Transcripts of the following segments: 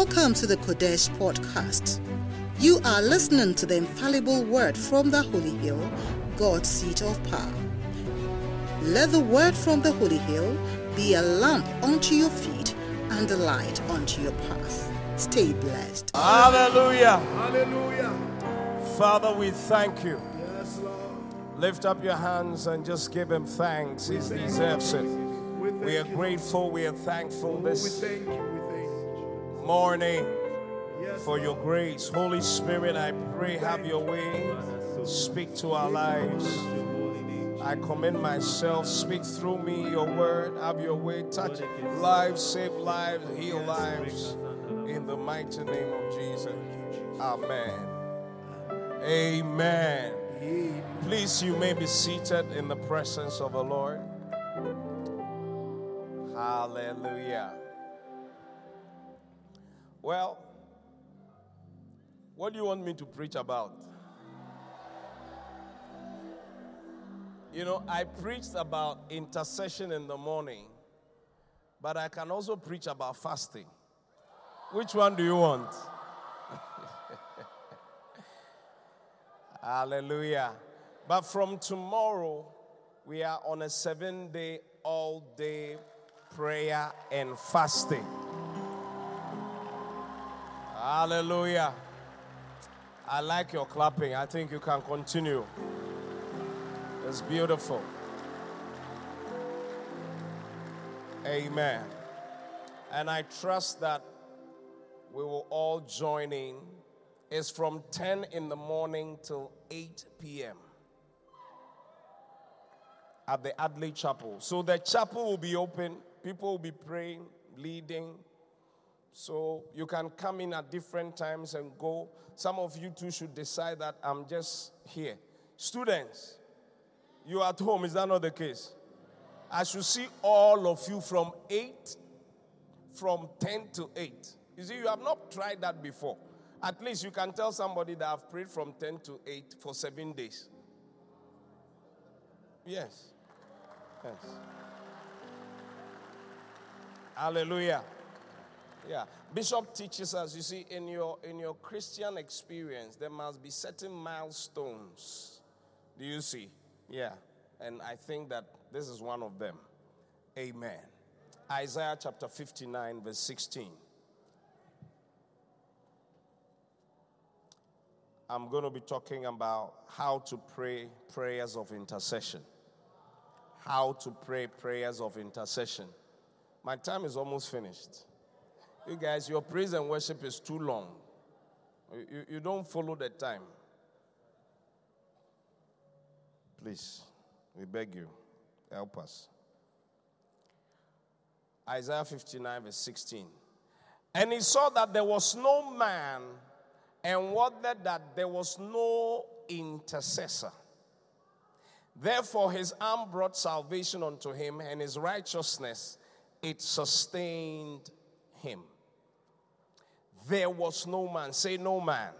Welcome to the Qodesh podcast. You are listening to the infallible word from the Holy Hill, God's seat of power. Let the word from the Holy Hill be a lamp unto your feet and a light unto your path. Stay blessed. Hallelujah. Hallelujah. Father, we thank you. Yes, Lord. Lift up your hands and just give him thanks. He deserves it. We, thank We are you, grateful, we are thankful Lord. We this morning for your grace. Holy Spirit, I pray, have your way. Speak to our lives. I commend myself. Speak through me your word. Have your way. Touch lives, save lives, heal lives. In the mighty name of Jesus. Amen. Amen. Please, you may be seated in the presence of the Lord. Hallelujah. Well, what do you want me to preach about? You know, I preached about intercession in the morning, but I can also preach about fasting. Which one do you want? Hallelujah. But from tomorrow, we are on a seven day, all day prayer and fasting. Hallelujah. I like your clapping. I think you can continue. It's beautiful. Amen. And I trust that we will all join in. It's from 10 in the morning till 8 p.m. at the Adley Chapel. So the chapel will be open, people will be praying, leading. So you can come in at different times and go. Some of you too should decide that I'm just here. Students, you are at home, is that not the case? I should see all of you from 8, from 10 to 8. You see, you have not tried that before. At least you can tell somebody that I've prayed from 10 to 8 for seven days. Yes. Yes. Hallelujah. Yeah. Bishop teaches us, you see, in your in your Christian experience, there must be certain milestones. Do you see? Yeah. And I think that this is one of them. Amen. Isaiah chapter 59, verse 16. I'm going to be talking about how to pray prayers of intercession. How to pray prayers of intercession. My time is almost finished. You guys, your praise and worship is too long. You, you don't follow the time. Please, we beg you, help us. Isaiah 59, verse 16. And he saw that there was no man, and wondered that there was no intercessor. Therefore, his arm brought salvation unto him, and his righteousness it sustained him. There was no man. Say, no man.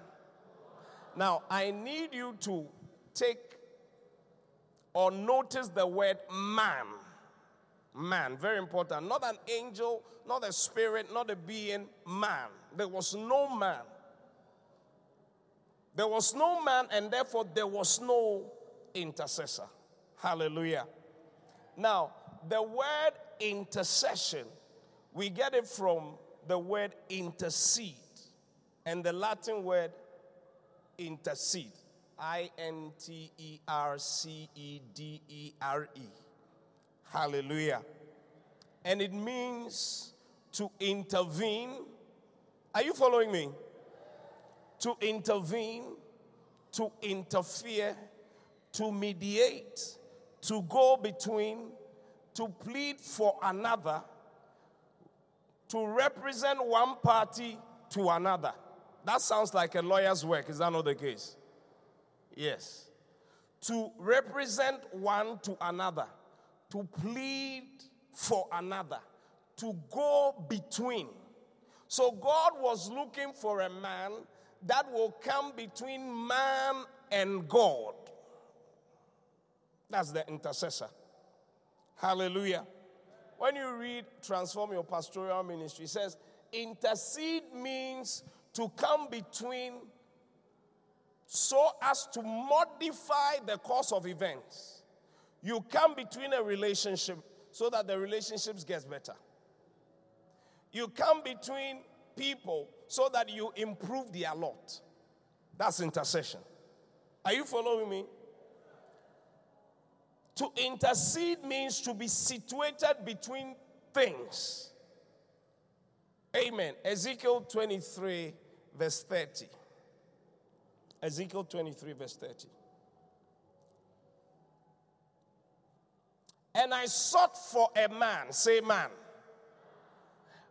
Now, I need you to take or notice the word man. Man, very important. Not an angel, not a spirit, not a being, man. There was no man. There was no man, and therefore there was no intercessor. Hallelujah. Now, the word intercession, we get it from the word intercede and the Latin word intercedere. I N T E R C E D E R E. Hallelujah. And it means to intervene. Are you following me? To intervene, to interfere, to mediate, to go between, to plead for another, to represent one party to another. That sounds like a lawyer's work. Is that not the case? Yes. To represent one to another, to plead for another, to go between. So God was looking for a man that will come between man and God. That's the intercessor. Hallelujah. When you read Transform Your Pastoral Ministry, it says, intercede means to come between so as to modify the course of events. You come between a relationship so that the relationship gets better. You come between people so that you improve their lot. That's intercession. Are you following me? To intercede means to be situated between things. Amen. Ezekiel 23, verse 30. Ezekiel 23, verse 30. And I sought for a man, say man.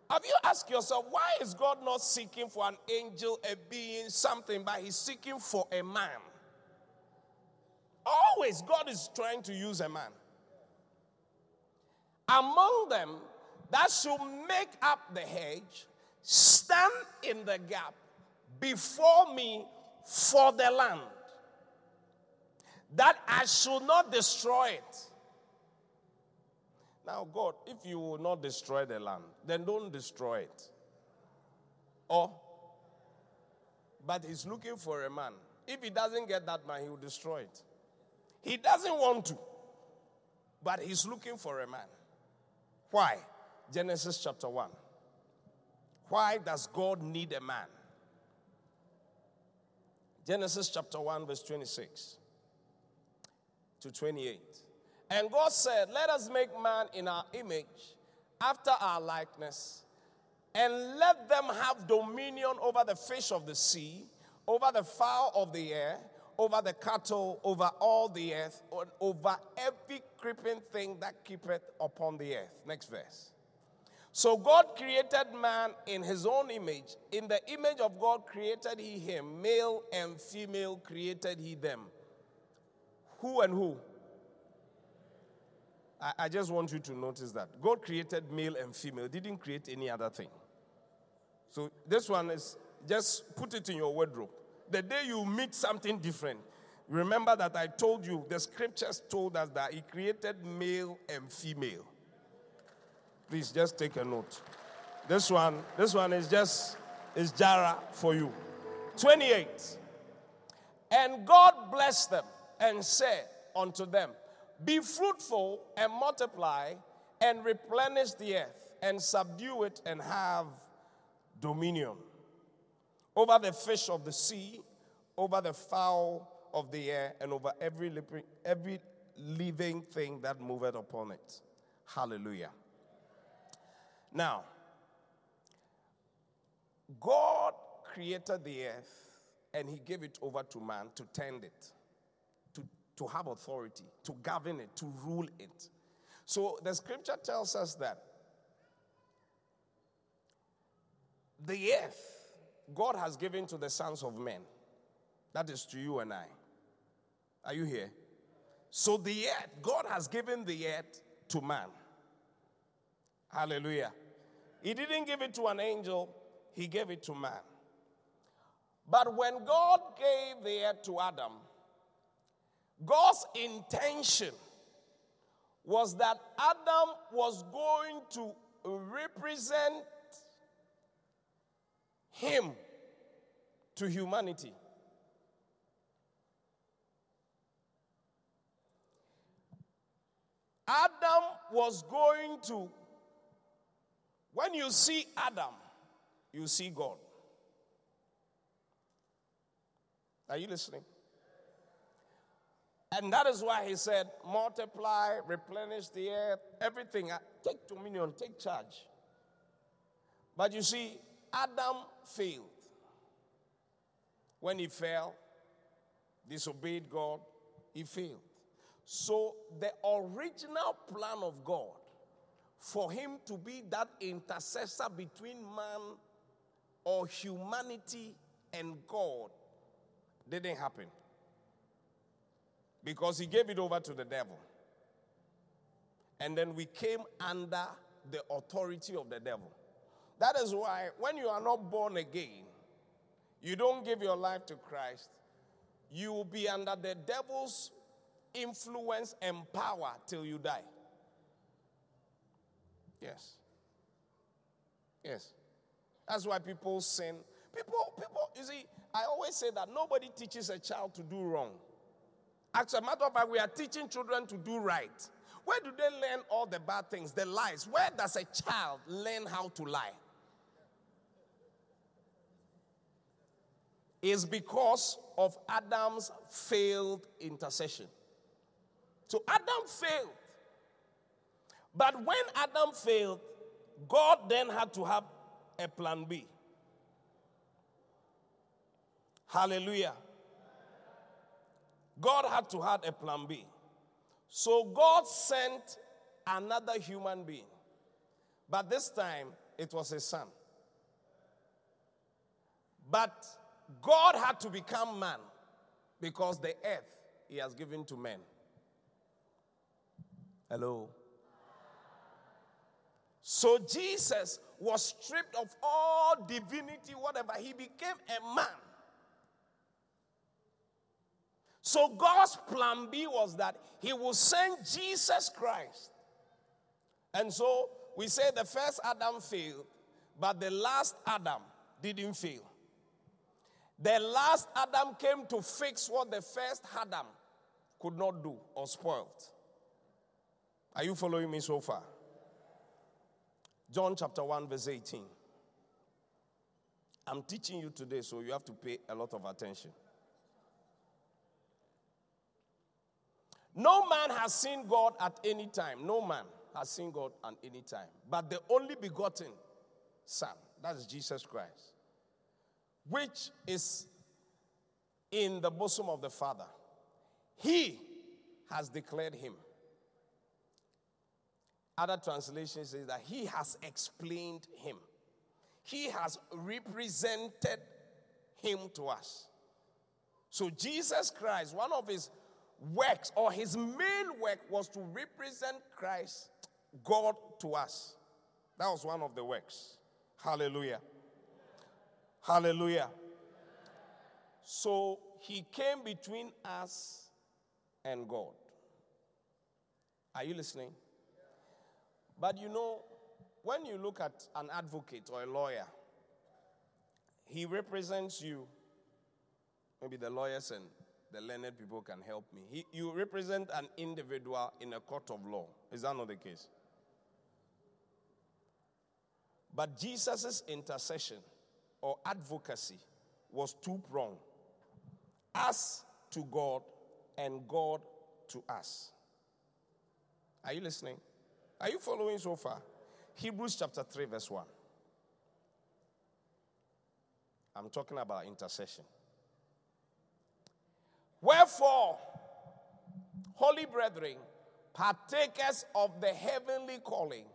Have you asked yourself, why is God not seeking for an angel, a being, something, but He's seeking for a man? Always, God is trying to use a man. Among them that should make up the hedge, stand in the gap before me for the land, that I should not destroy it. Now, God, if you will not destroy the land, then don't destroy it. Or, but He's looking for a man. If He doesn't get that man, He will destroy it. He doesn't want to, but He's looking for a man. Why? Genesis chapter 1. Why does God need a man? Genesis chapter 1, verse 26 to 28. And God said, Let us make man in our image, after our likeness, and let them have dominion over the fish of the sea, over the fowl of the air, over the cattle, over all the earth, and over every creeping thing that keepeth upon the earth. Next verse. So God created man in his own image. In the image of God created he him. Male and female created he them. Who and who? I, I just want you to notice that. God created male and female, didn't create any other thing. So this one is just put it in your wardrobe. The day you meet something different, remember that I told you, the scriptures told us that He created male and female. Please just take a note. This one, this one is just is Jara for you. 28. And God blessed them and said unto them, Be fruitful and multiply and replenish the earth and subdue it and have dominion over the fish of the sea, over the fowl of the air, and over every, every living thing that moveth upon it. Hallelujah. Now, God created the earth and he gave it over to man to tend it, to, to have authority, to govern it, to rule it. So the scripture tells us that the earth God has given to the sons of men. That is to you and I. Are you here? So the earth, God has given the earth to man. Hallelujah. He didn't give it to an angel, he gave it to man. But when God gave the earth to Adam, God's intention was that Adam was going to represent him to humanity. Adam was going to, when you see Adam, you see God. Are you listening? And that is why he said, multiply, replenish the earth, everything. Take dominion, take charge. But you see, Adam failed. When he fell, disobeyed God, he failed. So, the original plan of God for him to be that intercessor between man or humanity and God didn't happen. Because he gave it over to the devil. And then we came under the authority of the devil. That is why when you are not born again, you don't give your life to Christ, you will be under the devil's influence and power till you die. Yes. Yes. That's why people sin. People, people, you see, I always say that nobody teaches a child to do wrong. As a matter of fact, we are teaching children to do right. Where do they learn all the bad things, the lies? Where does a child learn how to lie? Is because of Adam's failed intercession. So Adam failed. But when Adam failed, God then had to have a plan B. Hallelujah. God had to have a plan B. So God sent another human being. But this time it was a son. But God had to become man because the earth he has given to men. Hello. So Jesus was stripped of all divinity, whatever. He became a man. So God's plan B was that He will send Jesus Christ. And so we say the first Adam failed, but the last Adam didn't fail. The last Adam came to fix what the first Adam could not do or spoiled. Are you following me so far? John chapter 1, verse 18. I'm teaching you today, so you have to pay a lot of attention. No man has seen God at any time. No man has seen God at any time. But the only begotten Son, that is Jesus Christ, which is in the bosom of the Father, he has declared him. Other translations say that he has explained him. He has represented him to us. So Jesus Christ, one of his works or his main work was to represent Christ, God to us. That was one of the works. Hallelujah. Hallelujah. So he came between us and God. Are you listening? But you know, when you look at an advocate or a lawyer, he represents you. Maybe the lawyers and the learned people can help me. He, you represent an individual in a court of law. Is that not the case? But Jesus' intercession or advocacy was two pronged us to God and God to us. Are you listening? Are you following so far? Hebrews chapter 3, verse 1. I'm talking about intercession. Wherefore, holy brethren, partakers of the heavenly calling,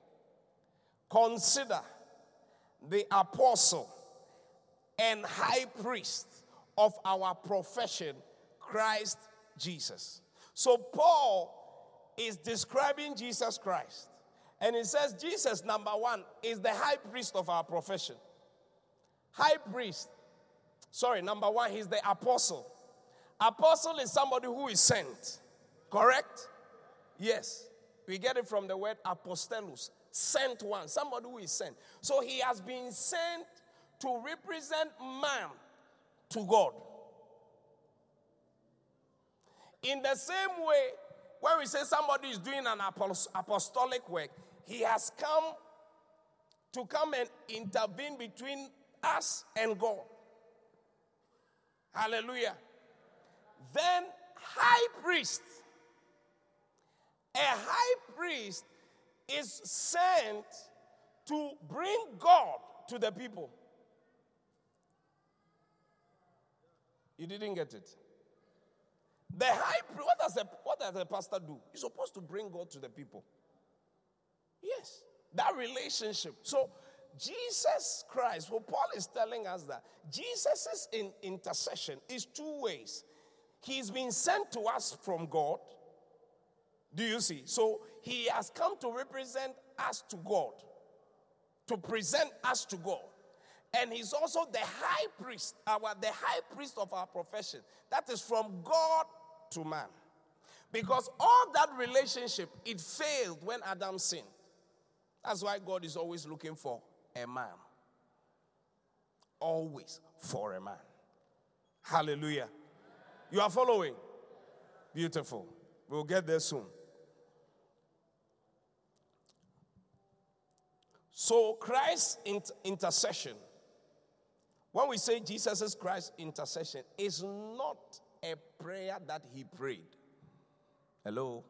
consider the apostle and high priest of our profession, Christ Jesus. So, Paul is describing Jesus Christ. And he says, Jesus, number one, is the high priest of our profession. High priest. Sorry, number one, he's the apostle. Apostle is somebody who is sent. Correct? Yes. We get it from the word apostellus, sent one, somebody who is sent. So he has been sent to represent man to God. In the same way, when we say somebody is doing an apostolic work, he has come to come and intervene between us and God. Hallelujah. Then, high priest. A high priest is sent to bring God to the people. You didn't get it. The high priest, what does, a, what does a pastor do? He's supposed to bring God to the people. Yes, that relationship. So, Jesus Christ, what Paul is telling us that Jesus' in intercession is two ways. He's been sent to us from God. Do you see? So he has come to represent us to God, to present us to God. And he's also the high priest, our the high priest of our profession. That is from God to man. Because all that relationship, it failed when Adam sinned. That's why God is always looking for a man. always for a man. Hallelujah. You are following? Beautiful. We'll get there soon. So, Christ's intercession, when we say Jesus is Christ's intercession, is not a prayer that he prayed. Hello?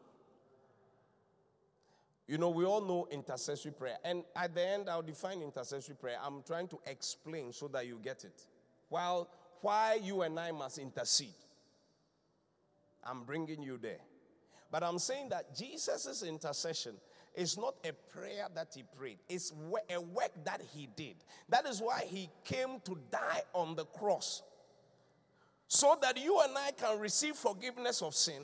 You know, we all know intercessory prayer. And at the end, I'll define intercessory prayer. I'm trying to explain so that you get it. While why you and I must intercede. I'm bringing you there. But I'm saying that Jesus' intercession is not a prayer that he prayed, it's a work that he did. That is why he came to die on the cross. So that you and I can receive forgiveness of sin.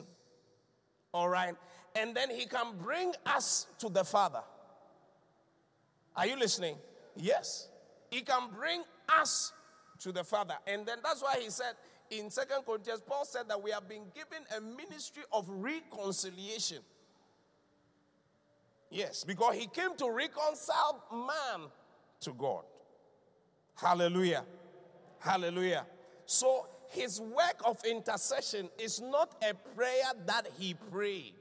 All right. And then he can bring us to the Father. Are you listening? Yes. He can bring us to the Father. And then that's why he said in Second Corinthians, Paul said that we have been given a ministry of reconciliation. Yes, because he came to reconcile man to God. Hallelujah. Hallelujah. So his work of intercession is not a prayer that he prayed.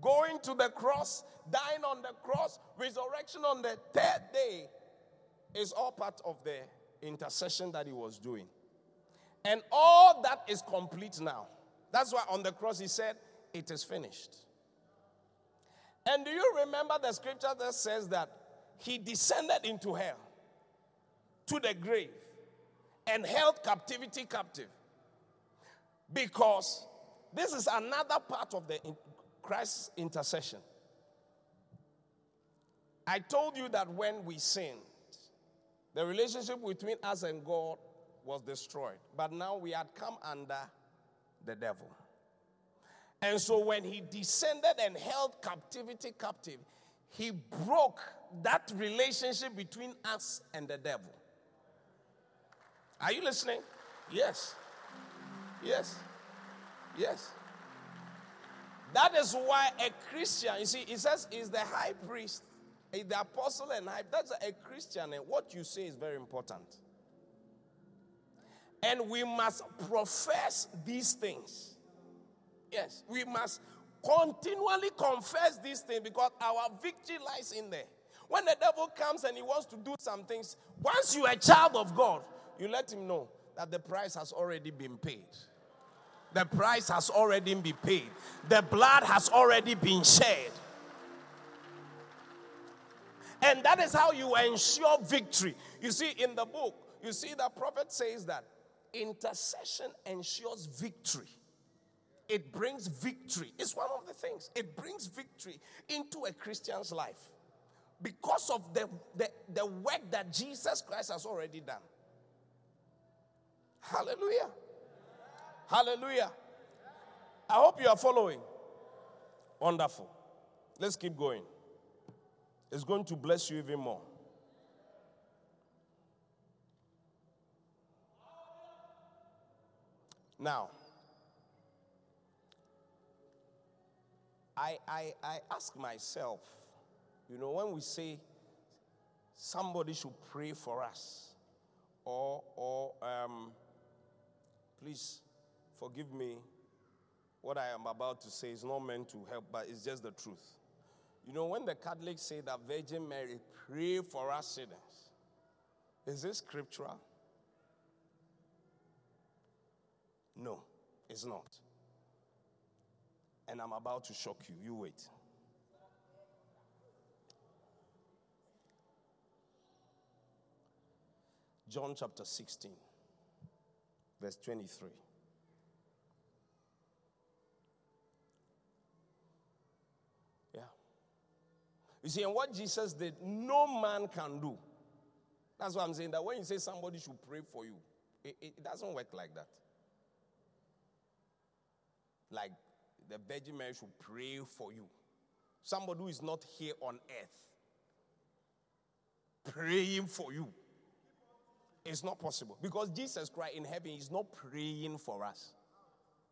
Going to the cross, dying on the cross, resurrection on the third day is all part of the intercession that he was doing. And all that is complete now. That's why on the cross he said, It is finished. And do you remember the scripture that says that he descended into hell, to the grave, and held captivity captive? Because this is another part of the Christ's intercession. I told you that when we sinned, the relationship between us and God was destroyed. But now we had come under the devil. And so when he descended and held captivity captive, he broke that relationship between us and the devil. Are you listening? Yes. Yes. Yes. That is why a Christian, you see, it says is the high priest, the apostle and high. That's a Christian, and what you say is very important. And we must profess these things. Yes, we must continually confess these things because our victory lies in there. When the devil comes and he wants to do some things, once you are a child of God, you let him know that the price has already been paid. The price has already been paid. The blood has already been shed. And that is how you ensure victory. You see, in the book, you see the prophet says that intercession ensures victory. It brings victory. It's one of the things. It brings victory into a Christian's life because of the, the, the work that Jesus Christ has already done. Hallelujah. Hallelujah. I hope you are following. Wonderful. Let's keep going. It's going to bless you even more. Now, I, I, I ask myself, you know, when we say somebody should pray for us, or, or um, please forgive me, what I am about to say is not meant to help, but it's just the truth. You know, when the Catholics say that Virgin Mary pray for us sinners, is this scriptural? No, it's not. And I'm about to shock you. You wait. John chapter 16, verse 23. Yeah. You see, and what Jesus did, no man can do. That's why I'm saying that when you say somebody should pray for you, it, it doesn't work like that like the Virgin Mary should pray for you. Somebody who is not here on earth praying for you. It's not possible because Jesus Christ in heaven is not praying for us.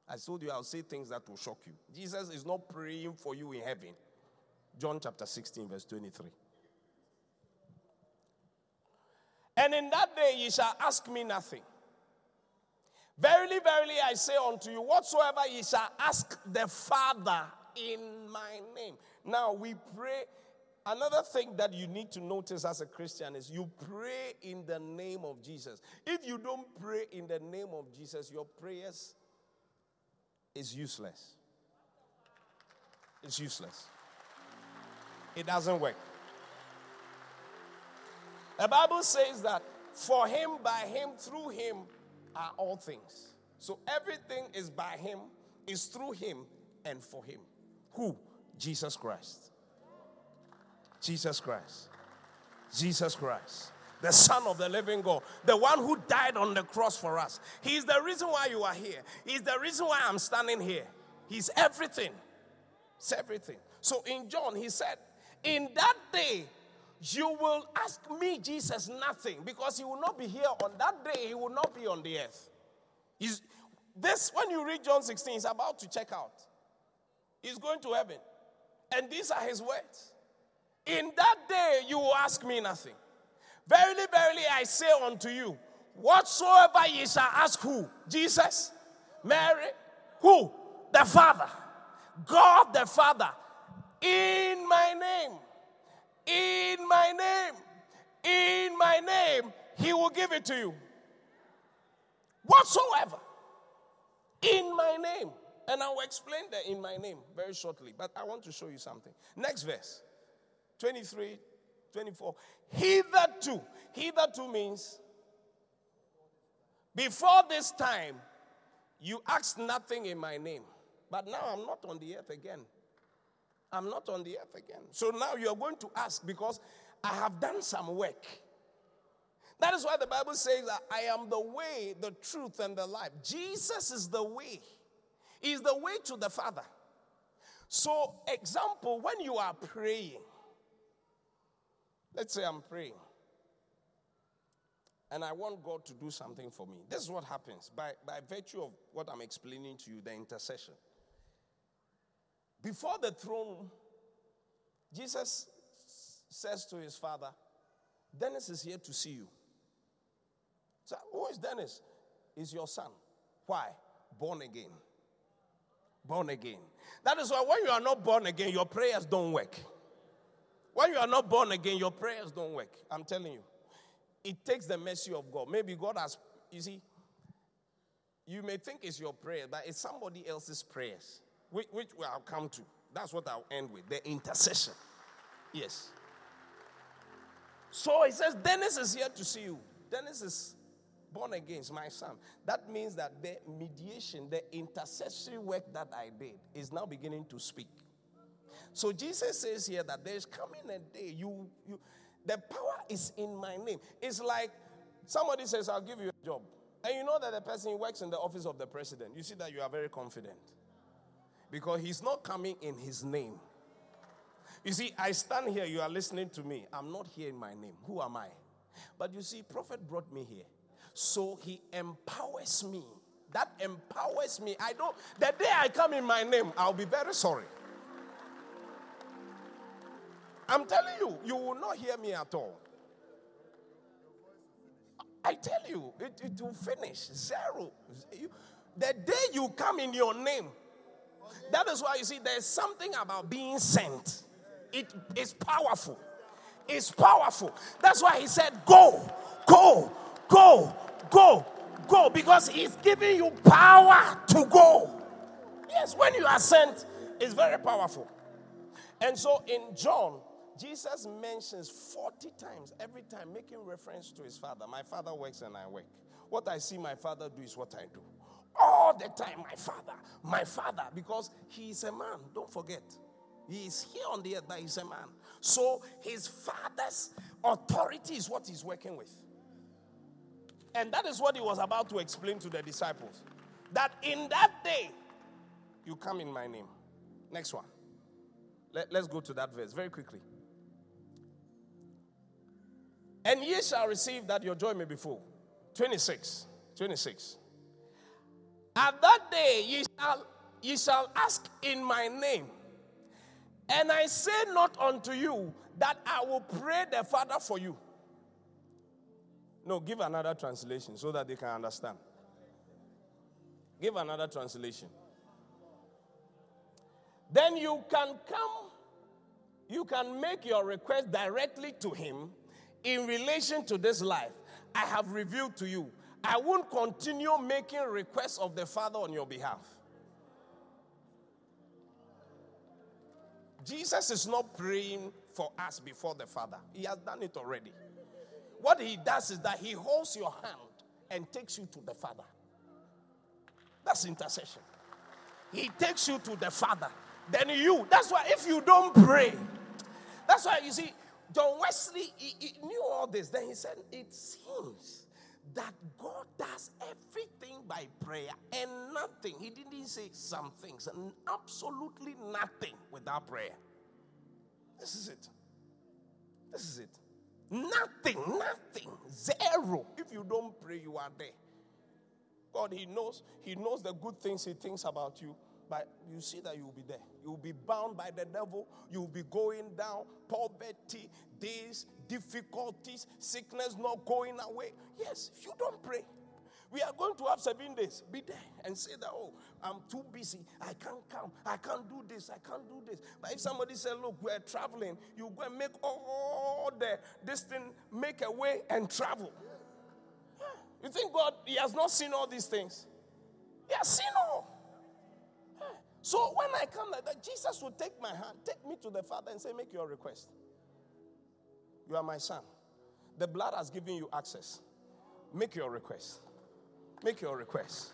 I told you I'll say things that will shock you. Jesus is not praying for you in heaven. John chapter 16, verse 23. And in that day ye shall ask me nothing. Verily, verily, I say unto you, whatsoever ye shall ask the Father in my name. Now we pray. Another thing that you need to notice as a Christian is you pray in the name of Jesus. If you don't pray in the name of Jesus, your prayers is useless. It's useless. It doesn't work. The Bible says that for him, by him, through him are all things. So everything is by him, is through him, and for him. Who? Jesus Christ. Jesus Christ. Jesus Christ. The Son of the living God. The one who died on the cross for us. He's the reason why you are here. He's the reason why I'm standing here. He's everything. It's everything. So in John, he said, In that day, you will ask me, Jesus, nothing because he will not be here on that day, he will not be on the earth. He's, this, when you read John 16, he's about to check out. He's going to heaven. And these are his words. In that day, you will ask me nothing. Verily, verily, I say unto you, whatsoever ye shall ask who? Jesus? Mary? Who? The Father. God the Father. In my name. In my name. In my name. He will give it to you. Whatsoever. In my name. And I will explain that in my name very shortly. But I want to show you something. Next verse 23, 24. Hitherto. Hitherto means before this time, you asked nothing in my name. But now I'm not on the earth again. I'm not on the earth again. So now you're going to ask because I have done some work. That is why the Bible says that I am the way, the truth, and the life. Jesus is the way is the way to the Father. So, example, when you are praying, let's say I'm praying, and I want God to do something for me. This is what happens by, by virtue of what I'm explaining to you the intercession. Before the throne, Jesus says to his father, Dennis is here to see you. So, who is Dennis? Is your son. Why? Born again born again. That is why when you are not born again, your prayers don't work. When you are not born again, your prayers don't work. I'm telling you. It takes the mercy of God. Maybe God has, you see, you may think it's your prayer, but it's somebody else's prayers, which, which I'll come to. That's what I'll end with the intercession. Yes. So he says, Dennis is here to see you. Dennis is born again is my son. That means that the mediation, the intercessory work that I did is now beginning to speak. So Jesus says here that there's coming a day you you the power is in my name. It's like somebody says, I'll give you a job. And you know that the person works in the office of the president. You see that you are very confident. Because he's not coming in his name. You see, I stand here, you are listening to me. I'm not here in my name. Who am I? But you see, prophet brought me here. So he empowers me. That empowers me. I don't, the day I come in my name, I'll be very sorry. I'm telling you, you will not hear me at all. I tell you, it, it will finish zero. The day you come in your name, that is why you see there's something about being sent. It is powerful. It's powerful. That's why he said, Go, go, Go, go, go, because He's giving you power to go. Yes, when you are sent, it's very powerful. And so in John, Jesus mentions 40 times, every time, making reference to his father. My father works and I work. What I see my father do is what I do. All the time, my father, my father, because he is a man. Don't forget. He is here on the earth, but he's a man. So his father's authority is what he's working with. And that is what he was about to explain to the disciples. That in that day, you come in my name. Next one. Let, us go to that verse very quickly. And ye shall receive that your joy may be full. 26. 26. At that day ye shall, ye shall ask in my name. And I say not unto you that I will pray the Father for you. No, give another translation so that they can understand. Give another translation. Then you can come, you can make your request directly to Him in relation to this life. I have revealed to you. I won't continue making requests of the Father on your behalf. Jesus is not praying for us before the Father, He has done it already. What He does is that He holds your hand and takes you to the Father. That's intercession. He takes you to the Father. Then you, that's why if you don't pray, that's why you see, John Wesley he, he knew all this. Then he said, It seems that God does everything by prayer and nothing. He didn't say some things, and absolutely nothing without prayer. This is it. This is it. Nothing, nothing, zero. If you don't pray, you are there. God, He knows, He knows the good things He thinks about you, but you see that you will be there. You will be bound by the devil. You will be going down, poverty, days, difficulties, sickness not going away. Yes, if you don't pray. We are going to have seven days. Be there and say that, oh, I'm too busy. I can't come. I can't do this. I can't do this. But if somebody said, look, we're traveling, you go and make all the this thing, make a way and travel. You think God, He has not seen all these things? He has seen all. So when I come like that, Jesus will take my hand, take me to the Father and say, Make your request. You are my son. The blood has given you access. Make your request. Make your request.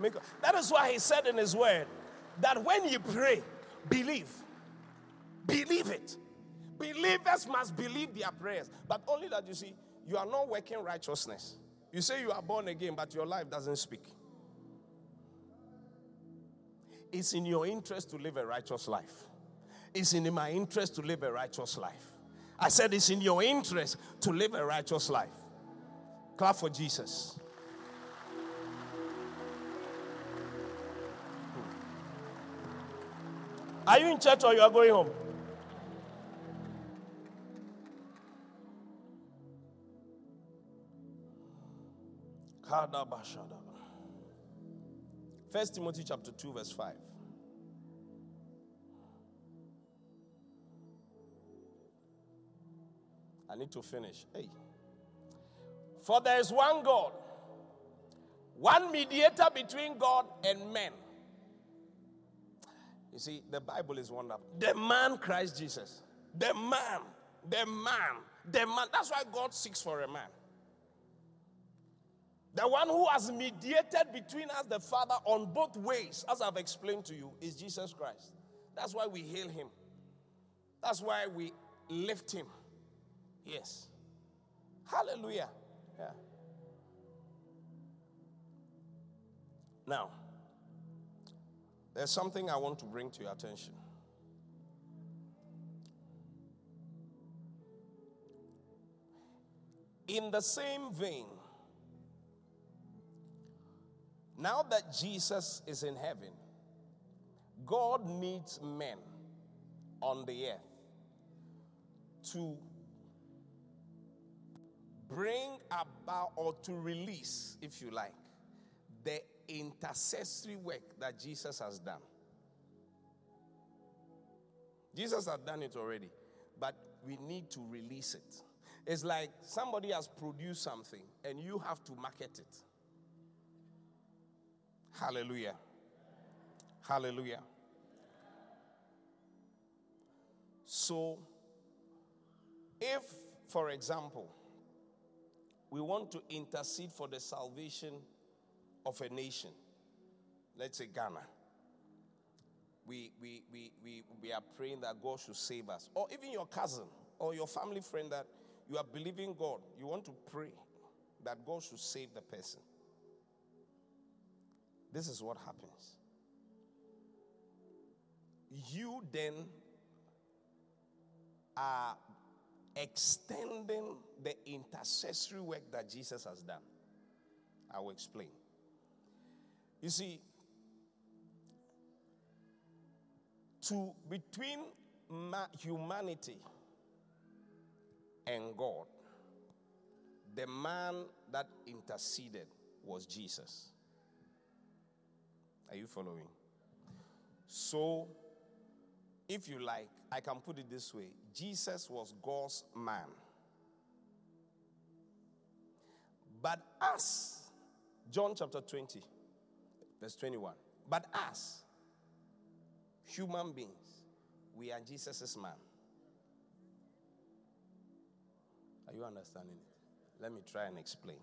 Make, that is why he said in his word that when you pray, believe. Believe it. Believers must believe their prayers. But only that you see, you are not working righteousness. You say you are born again, but your life doesn't speak. It's in your interest to live a righteous life. It's in my interest to live a righteous life. I said it's in your interest to live a righteous life. Clap for Jesus. Hmm. Are you in church or you are going home? First Timothy chapter 2, verse 5. I need to finish. Hey. For there is one God, one mediator between God and men. You see, the Bible is wonderful. The man Christ Jesus. The man. The man. The man. That's why God seeks for a man. The one who has mediated between us, the Father, on both ways, as I've explained to you, is Jesus Christ. That's why we hail him. That's why we lift him. Yes. Hallelujah. Yeah. Now, there's something I want to bring to your attention. In the same vein, now that Jesus is in heaven, God needs men on the earth to bring about or to release, if you like, the intercessory work that Jesus has done. Jesus has done it already, but we need to release it. It's like somebody has produced something and you have to market it. Hallelujah. Hallelujah. So, if, for example, we want to intercede for the salvation of a nation, let's say Ghana, we, we, we, we, we are praying that God should save us, or even your cousin or your family friend that you are believing God, you want to pray that God should save the person. This is what happens. You then are extending the intercessory work that Jesus has done. I will explain. You see, to between humanity and God, the man that interceded was Jesus. Are you following? So, if you like, I can put it this way Jesus was God's man. But us, John chapter 20, verse 21, but us, human beings, we are Jesus' man. Are you understanding it? Let me try and explain.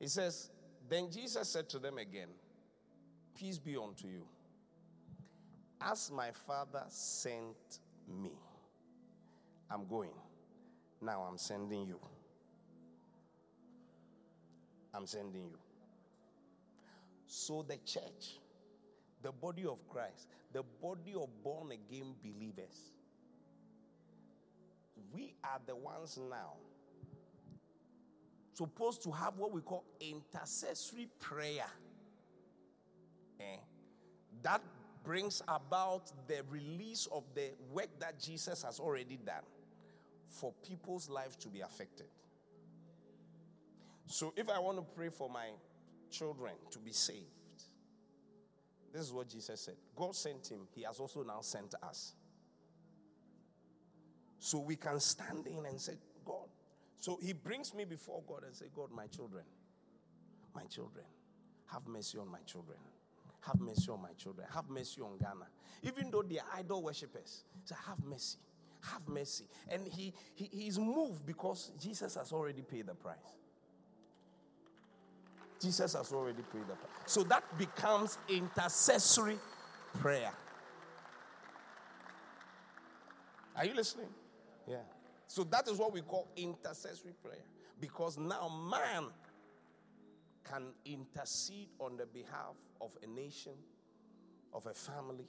He says, Then Jesus said to them again, Peace be unto you. As my Father sent me, I'm going. Now I'm sending you. I'm sending you. So the church, the body of Christ, the body of born again believers, we are the ones now supposed to have what we call intercessory prayer. Eh? That brings about the release of the work that Jesus has already done for people's lives to be affected. So if I want to pray for my children to be saved, this is what Jesus said. God sent him, he has also now sent us. So we can stand in and say. So he brings me before God and say, God, my children, my children, have mercy on my children. Have mercy on my children. Have mercy on Ghana. Even though they are idol worshippers, say, have mercy. Have mercy. And he, he he's moved because Jesus has already paid the price. Jesus has already paid the price. So that becomes intercessory prayer. Are you listening? Yeah. So that is what we call intercessory prayer. Because now man can intercede on the behalf of a nation, of a family,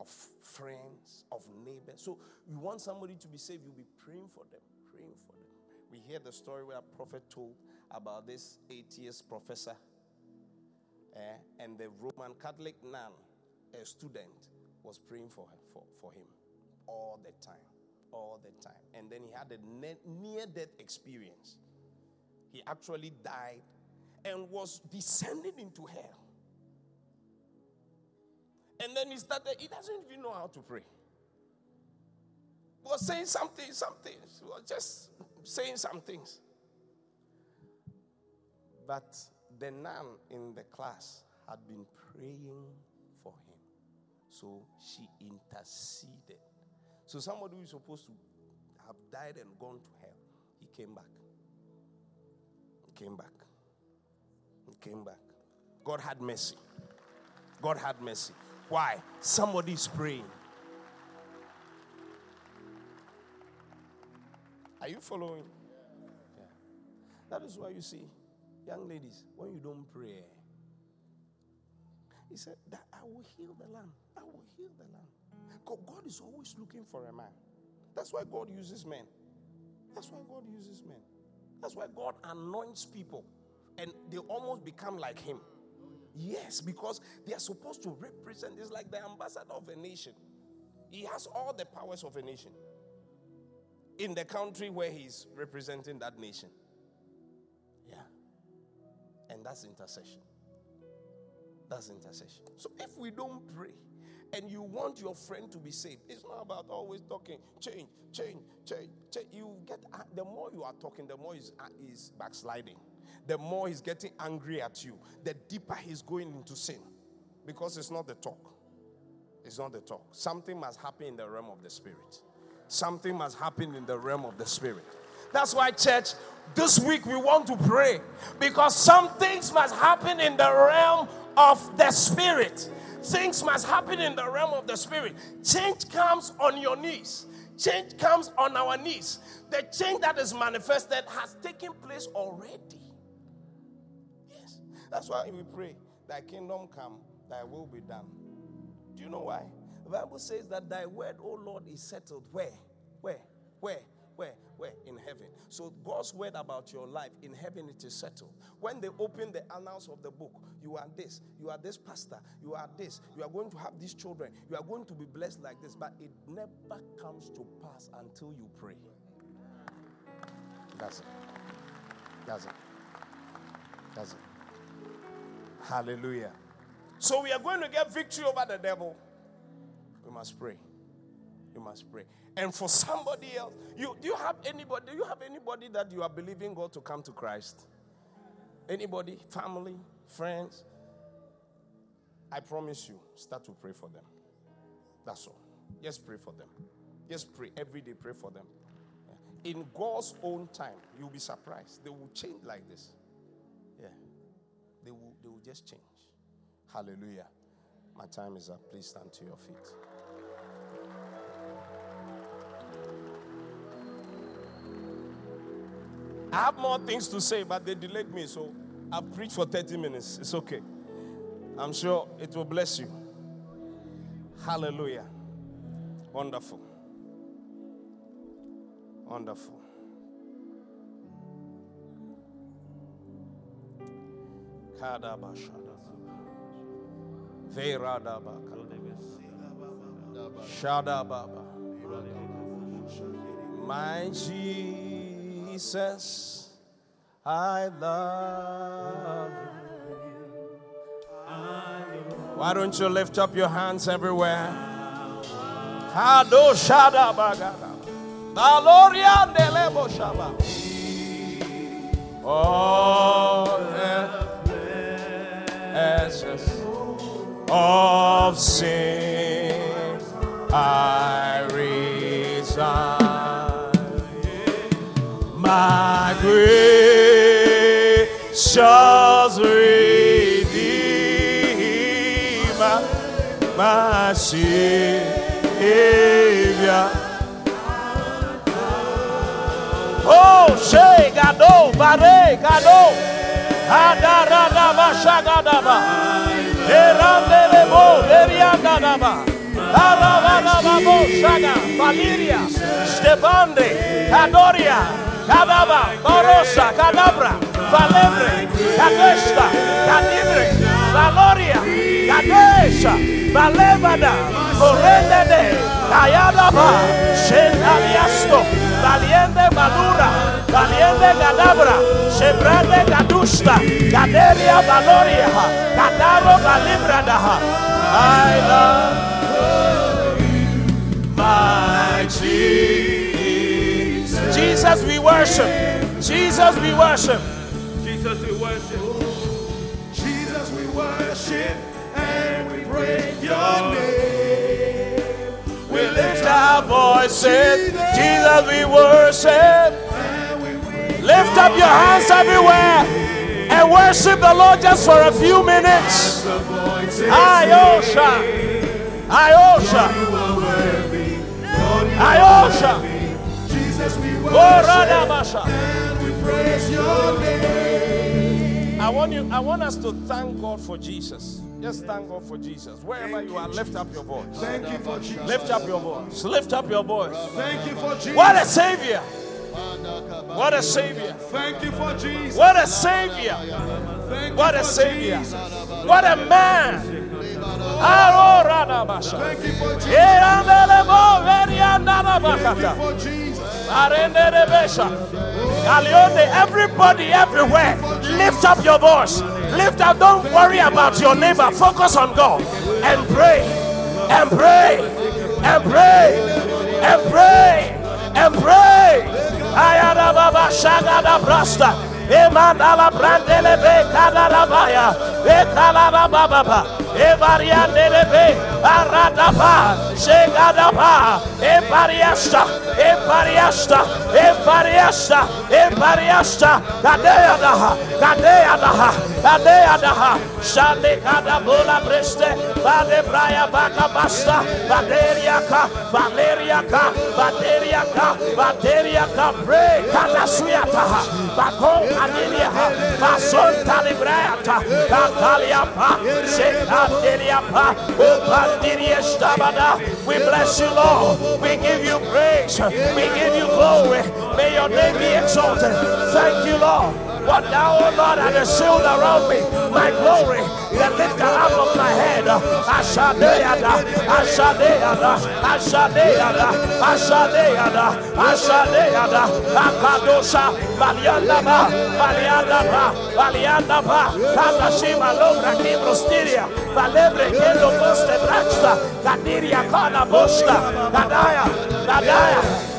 of friends, of neighbors. So you want somebody to be saved, you'll be praying for them, praying for them. We hear the story where a prophet told about this atheist professor eh, and the Roman Catholic nun, a student, was praying for, her, for, for him all the time. All the time. And then he had a near death experience. He actually died and was descending into hell. And then he started, he doesn't even know how to pray. He was saying something, something, he was just saying some things. But the nun in the class had been praying for him. So she interceded. So somebody who is supposed to have died and gone to hell, he came back. He came back. He came back. God had mercy. God had mercy. Why? Somebody is praying. Are you following? Yeah. That is why you see Young ladies, when you don't pray, he said that I will heal the land. I will heal the land. God is always looking for a man. That's why God uses men. That's why God uses men. That's why God anoints people and they almost become like him. Yes, because they are supposed to represent. It's like the ambassador of a nation. He has all the powers of a nation in the country where he's representing that nation. Yeah. And that's intercession. That's intercession. So if we don't pray and you want your friend to be saved, it's not about always talking, change, change, change, change. You get uh, the more you are talking, the more he's, uh, he's backsliding. The more he's getting angry at you, the deeper he's going into sin. Because it's not the talk. It's not the talk. Something must happen in the realm of the spirit. Something must happen in the realm of the spirit. That's why, church, this week we want to pray because some things must happen in the realm of the spirit. Things must happen in the realm of the spirit. Change comes on your knees. Change comes on our knees. The change that is manifested has taken place already. Yes. That's why we pray, Thy kingdom come, Thy will be done. Do you know why? The Bible says that Thy word, O Lord, is settled. Where? Where? Where? Where? Where? In heaven. So God's word about your life, in heaven it is settled. When they open the annals of the book, you are this, you are this pastor, you are this, you are going to have these children, you are going to be blessed like this, but it never comes to pass until you pray. That's it. That's it. That's it. Hallelujah. So we are going to get victory over the devil. We must pray. You must pray. And for somebody else, you do you have anybody? Do you have anybody that you are believing God to come to Christ? Anybody, family, friends? I promise you, start to pray for them. That's all. Just pray for them. Just pray every day. Pray for them. In God's own time, you'll be surprised. They will change like this. Yeah, they will. They will just change. Hallelujah. My time is up. Please stand to your feet. I have more things to say, but they delayed me, so I've preached for 30 minutes. It's okay. I'm sure it will bless you. Hallelujah. Wonderful. Wonderful. My Jesus, I love you. Why don't you lift up your hands everywhere? The essence of sin I resign. My gracious Redeemer, my Savior. Oh, she gado, bare gado, adarada bashagadaba, erandelebo, eriandadaba, arabanababo shaga, Valeria, Stefande, Cadoria, Cadaba, Borosa, Cadabra, Valebre, Cadesta, Cadibre, Valoria, Cadesha, Valevada, Correndede, Cayadaba, Shendaliasto, Valiente Valura, Valiente Gadabra, Shebrande Gadusta, Gaderia Valoria, Gadaro Valibradaha. I love my Jesus. Jesus, worship. Jesus, we worship. Jesus, we worship. Jesus, we worship and we praise your name. We lift our voices. Jesus, we worship. Lift up your hands everywhere and worship the Lord just for a few minutes. Ayosha. Ayosha. Ayosha. And we praise your name. I want you, I want us to thank God for Jesus. Just thank God for Jesus. Wherever you are, lift up your voice. Thank you for Jesus. Lift up your voice. Lift up your voice. Thank you for Jesus. What a savior! What a savior! Thank you for Jesus. What a savior! What a savior! What a man! Thank you for Jesus. Galeone, everybody everywhere, lift up your voice. Lift up, don't worry about your neighbor. Focus on God and pray, and pray, and pray, and pray, and pray. Ayada baba shagada brasta. Emandala brandele be kadarabaya. E kalarababa. E variandele be. Aradaba. Shegadaba. E pariasta. E pariasta. E pariasta. E pariasta. Kadeadaha. Kadeadaha. Kadeadaha. Shande kadabula breste. Bade braya baka basta. Baderiaka. Valeriaka. Baderiaka. Baderiaka. Pray. Kadasuyataha. Bako aniliaha. Bason talibrayata. Kakaliapa. Shekandeliapa. We bless you, Lord. We give you praise. We give you glory. May your name be exalted. Thank you, Lord. What thou, O Lord, art shield around me, my glory, the lifter up of my head. Ashadeada, Ashadeada, Ashadeada, Ashadeada, Ashadeada, Akadosha, Baliandaba, Baliandaba, Baliandaba, Kadashima, Logra, Kibrostiria, Valebre, Kendo, Coste, Braxta, Kadiria, Kana, Bosta, Kadaya, Kadaya,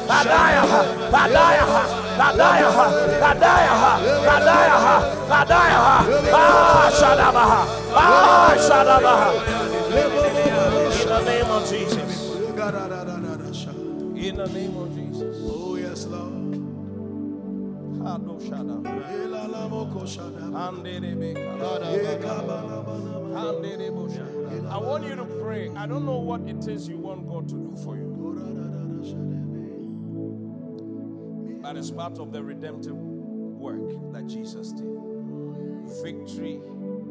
Ah, Shadabaha, Ah, Shadabaha. In the name of Jesus. In the name of Jesus. Oh, yes, Lord. I want you to pray. I don't know what it is you want God to do for you, but it's part of the redemptive work that Jesus did. Victory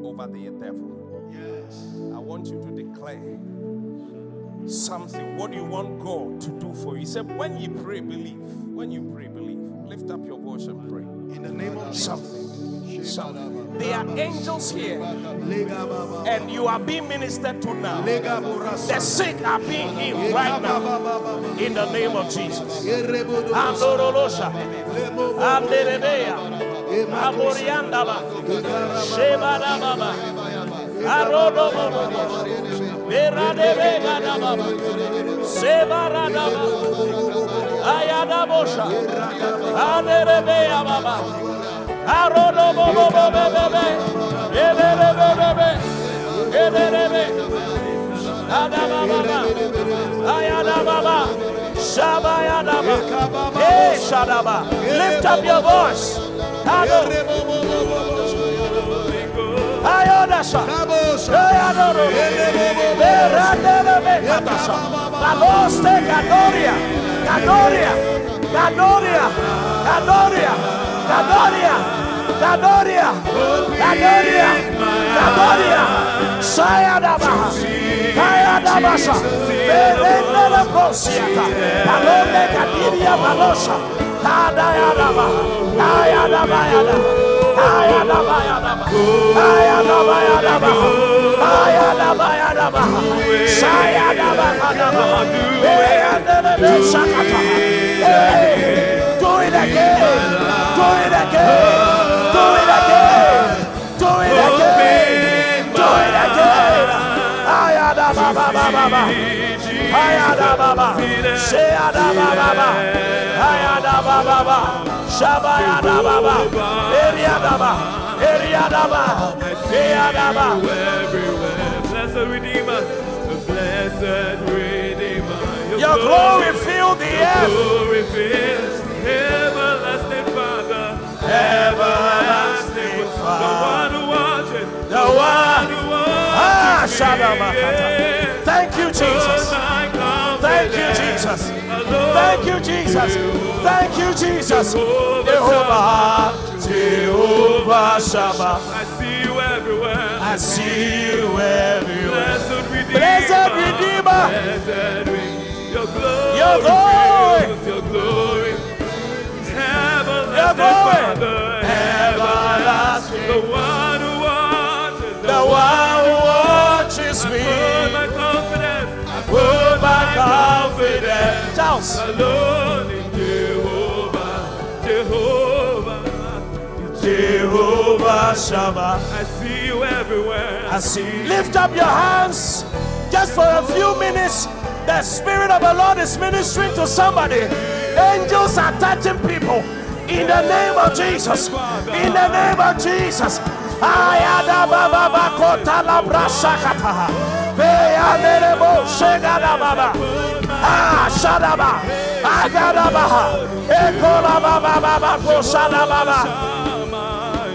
over the devil. Yes. I want you to declare something. What do you want God to do for you? He said, When you pray, believe. When you pray, believe. Lift up your voice and pray. In the name of Jesus. Something. Something. There are angels here, and you are being ministered to now. The sick are being healed right now. In the name of Jesus. Erebodo. Andorolosha. Lemo. Anderebeya. Aboriandaba. Shebadababa. Arodobobo. Beradebekadababa. Sebaradaba. Ayadabosha. Anderebeya Lift up your voice. Canoria, Canoria, Canoria, Canoria. La gloria, la gloria, la gloria, la gloria. Sayadaba, Sayadabasa, Berenda la Posiata, Palome Cadiria Balosa, Tadayadaba, Tayadabayada, Tayadabayadaba, Tayadabayadaba, Tayadabayadaba, Sayadabakadaba, Berenda la Sakata, do it again, do it Ayadababa. Shayadababa. Ayadababa. Shabayadababa. Eriadaba. Eriadaba. Eriadaba. Blessed Redeemer, the blessed Redeemer. Your glory fill the earth. glory fills everlasting Father, Everlasting the Father. one who watches, The one. who Ah, watches me. Thank you, Jesus. Thank you. Jesus. Thank you, Jesus. Thank you, Jesus. Jehovah, Jehovah Shammah. I see you everywhere. I see you everywhere. Blessed Redeemer. Blessed Redeemer. Your glory. Your glory. fills Your glory. Everlasting Father. Everlasting. The one who watches. The one who watches me. My confidence. Alone in Jehovah. Jehovah. Jehovah. I see you everywhere. I see. Lift up your hands just for a few minutes. The Spirit of the Lord is ministering to somebody. Angels are touching people. In the name of Jesus. In the name of Jesus. Veyanerebo shegada baba. Ah, shadaba. Agada baha. Baba baba.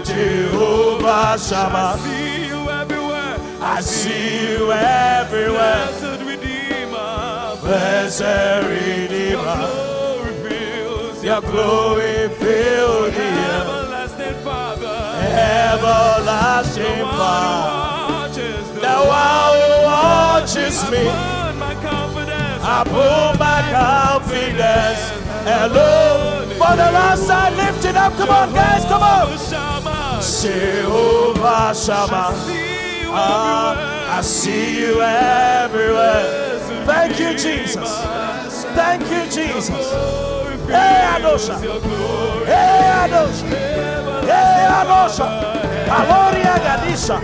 Jehovah Shammah. see you everywhere. I see you everywhere. Blessed Redeemer. Blessed Redeemer. Your glory fill the everlasting Father. Everlasting Father. One who watches me. Put my confidence. I put my confidence. Alone. For the last time, lift it up. Come on, guys, come on. Jehovah Shammah. Ah, I see you everywhere. Thank you, Jesus. Thank you, Jesus. Hey, Adosha. Hey, Adosha. Hey, Adosha. Gloria Gadisha.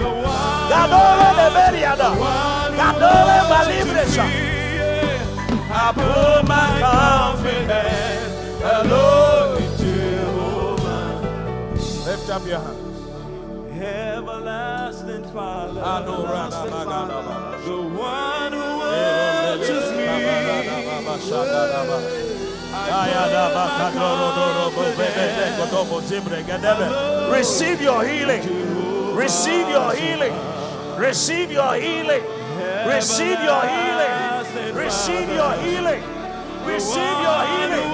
Gadole de Beriada. Gadole Malibresha. I put my confidence alone in Jehovah. Lift up your hands. Everlasting Father, the one who watches me. Receive your healing. Receive your healing. Receive your healing. Receive your healing. Receive your healing. Receive your healing.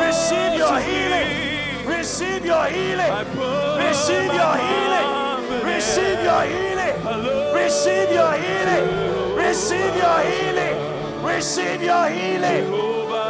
Receive your healing. Receive your healing. Receive your healing. Receive your healing. Receive your healing. Receive your healing. Receive your healing.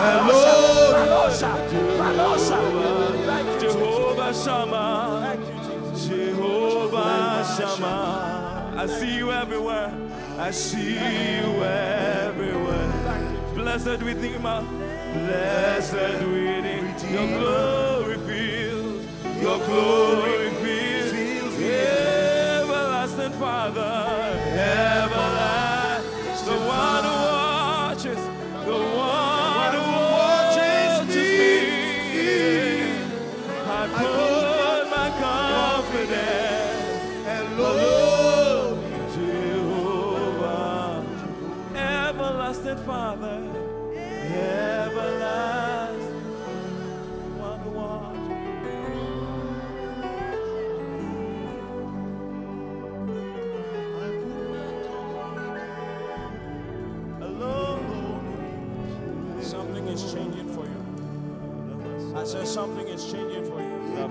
confidence. Jehovah Shammah, Jehovah Shammah. I see you everywhere. I see you everywhere. Blessed Redeemer, ah. blessed Redeemer. Your glory fills, your glory fills. Everlasting Father,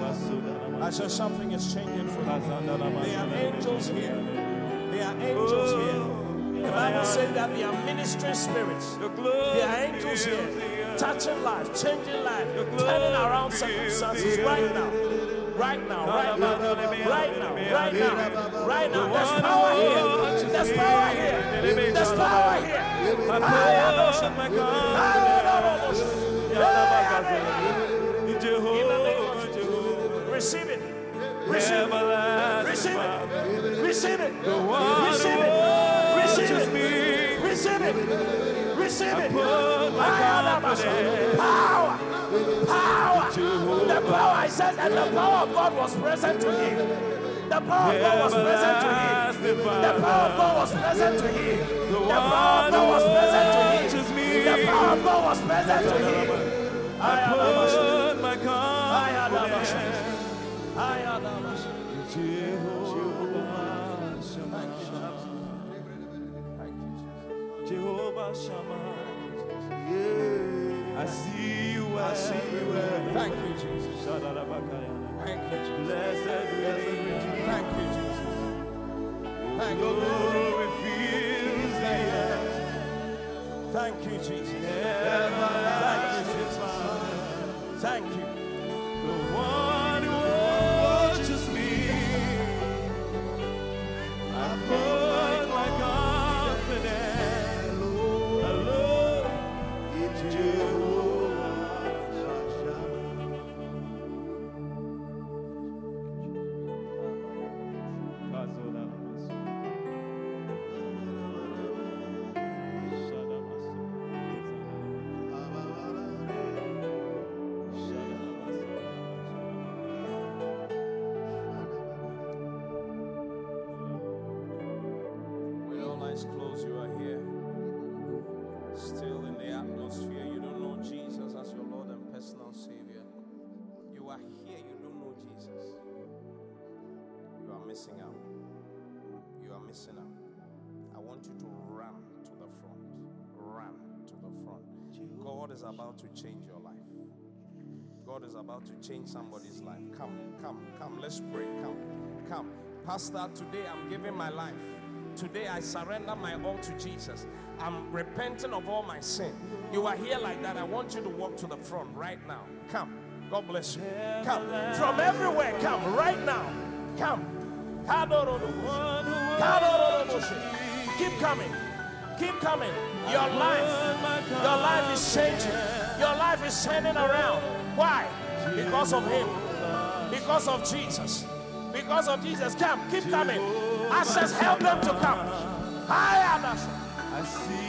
I said something is changing for you. There are angels here. There are angels here. The Bible says that they are ministering spirits. There are angels here, touching life, changing lives, turning around circumstances right now. Right now, right now, right now, right now, right now. There's power here. There's power here. There's power here. Am Receive it. Receive it. Receive it. Receive it. Receive it. Receive it. Receive it. Receive it. Power. Power. The power, I said, and the power of God was present to him. The power of God was present to him. The power of God was present to him. The power of God was present to him. The power of God was present to him. I am ah, Jehovah Shammah. Jehovah Shammah. I see you I see you Thank you, Jesus. Thank you, Jesus. Blessed Redeemer. Thank you, Jesus. Thank you. glory fills the air. Thank you, Jesus. Thank you. Missing out. You are missing out. I want you to run to the front. Run to the front. God is about to change your life. God is about to change somebody's life. Come, come, come. Let's pray. Come, come. Pastor, today I'm giving my life. Today I surrender my all to Jesus. I'm repenting of all my sin. You are here like that. I want you to walk to the front right now. Come. God bless you. Come. From everywhere. Come right now. Come. Keep coming. Keep coming. Your life, your life is changing. Your life is turning around. Why? Because of Him. Because of Jesus. Because of Jesus. Come. Keep coming. I says, help them to come. I am.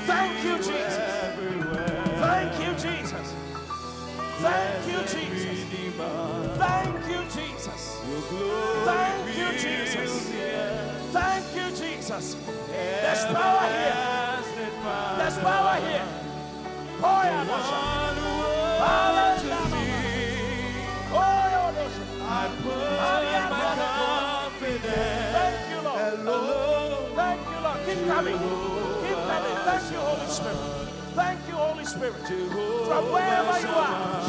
Thank you, Jesus. Thank you. Thank you, Jesus. Thank you, Jesus. Thank you, Jesus. Thank you, Jesus. There's power here. There's power here. Pour out Thank you, Lord. Thank you, Lord. Keep coming. Keep coming. Thank you, Holy Spirit. Thank you, Holy Spirit. From wherever you are.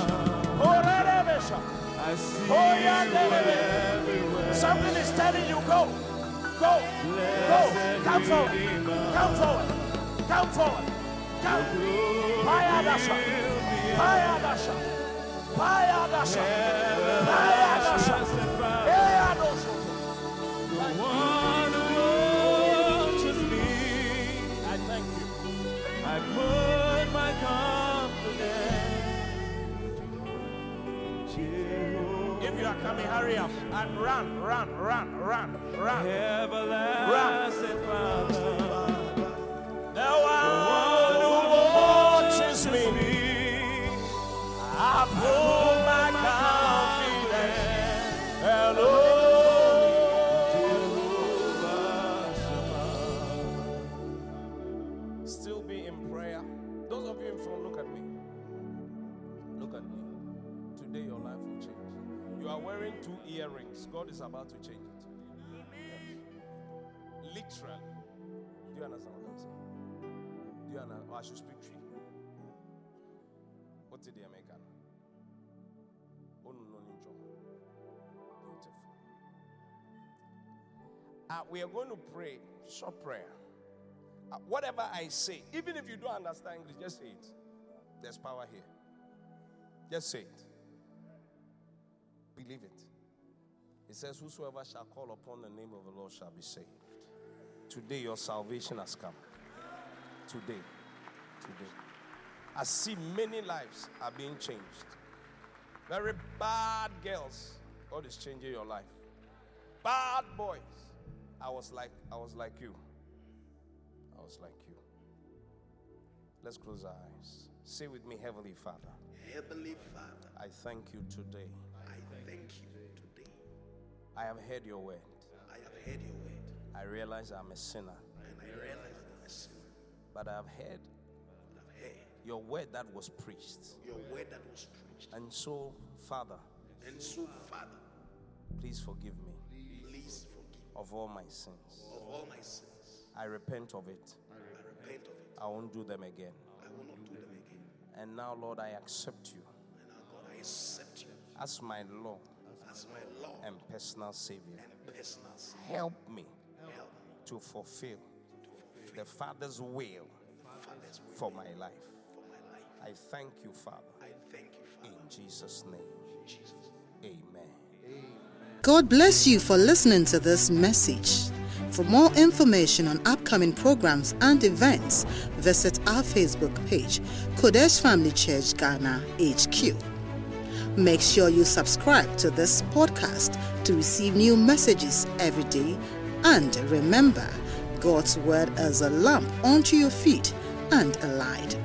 I see you everywhere. Something is telling you, go. Go. Go. Come forward. Come forward. Come forward. Come. Payadasha. Payadasha. Payadasha. Payadasha. If you are coming, hurry up and run, run, run, run, run. Everlasting Father, The one who watches me, I God is about to change it. Yes. Literally. Do you understand what I'm saying? Do you understand? Oh, I should speak Twi. What's the American? Oh, no, no. Beautiful. Uh, we are going to pray, short prayer. Uh, whatever I say, even if you don't understand English, just say it. There's power here. Just say it. Believe it. It says, Whosoever shall call upon the name of the Lord shall be saved. Today, your salvation has come. Today. Today. I see many lives are being changed. Very bad girls. God is changing your life. Bad boys. I was like, I was like you. I was like you. Let's close our eyes. Say with me, Heavenly Father, Heavenly Father, I thank you today. I have heard your word. I have heard your word, I realize I'm a sinner, and I realize I'm a sinner. but I have heard But I've heard your word that was preached. your word that was preached. And so, Father, And so, Father, please forgive me please forgive of all my sins. of all my sins. I repent of it. I repent of it. I won't do them again. I will not do them again. And now, Lord, I accept you And now, God, I accept you as my Lord as my Lord and personal Savior. and personal Savior. Help me Help me to fulfill to fulfill the Father's will Father's will for my life. for my life. I thank you, Father, I thank you, Father. in Jesus' name. In Jesus' Amen. God bless you for listening to this message. For more information on upcoming programs and events, visit our Facebook page, Qodesh Family Church Ghana HQ. Make sure you subscribe to this podcast to receive new messages every day. And remember, God's Word is a lamp unto your feet and a light.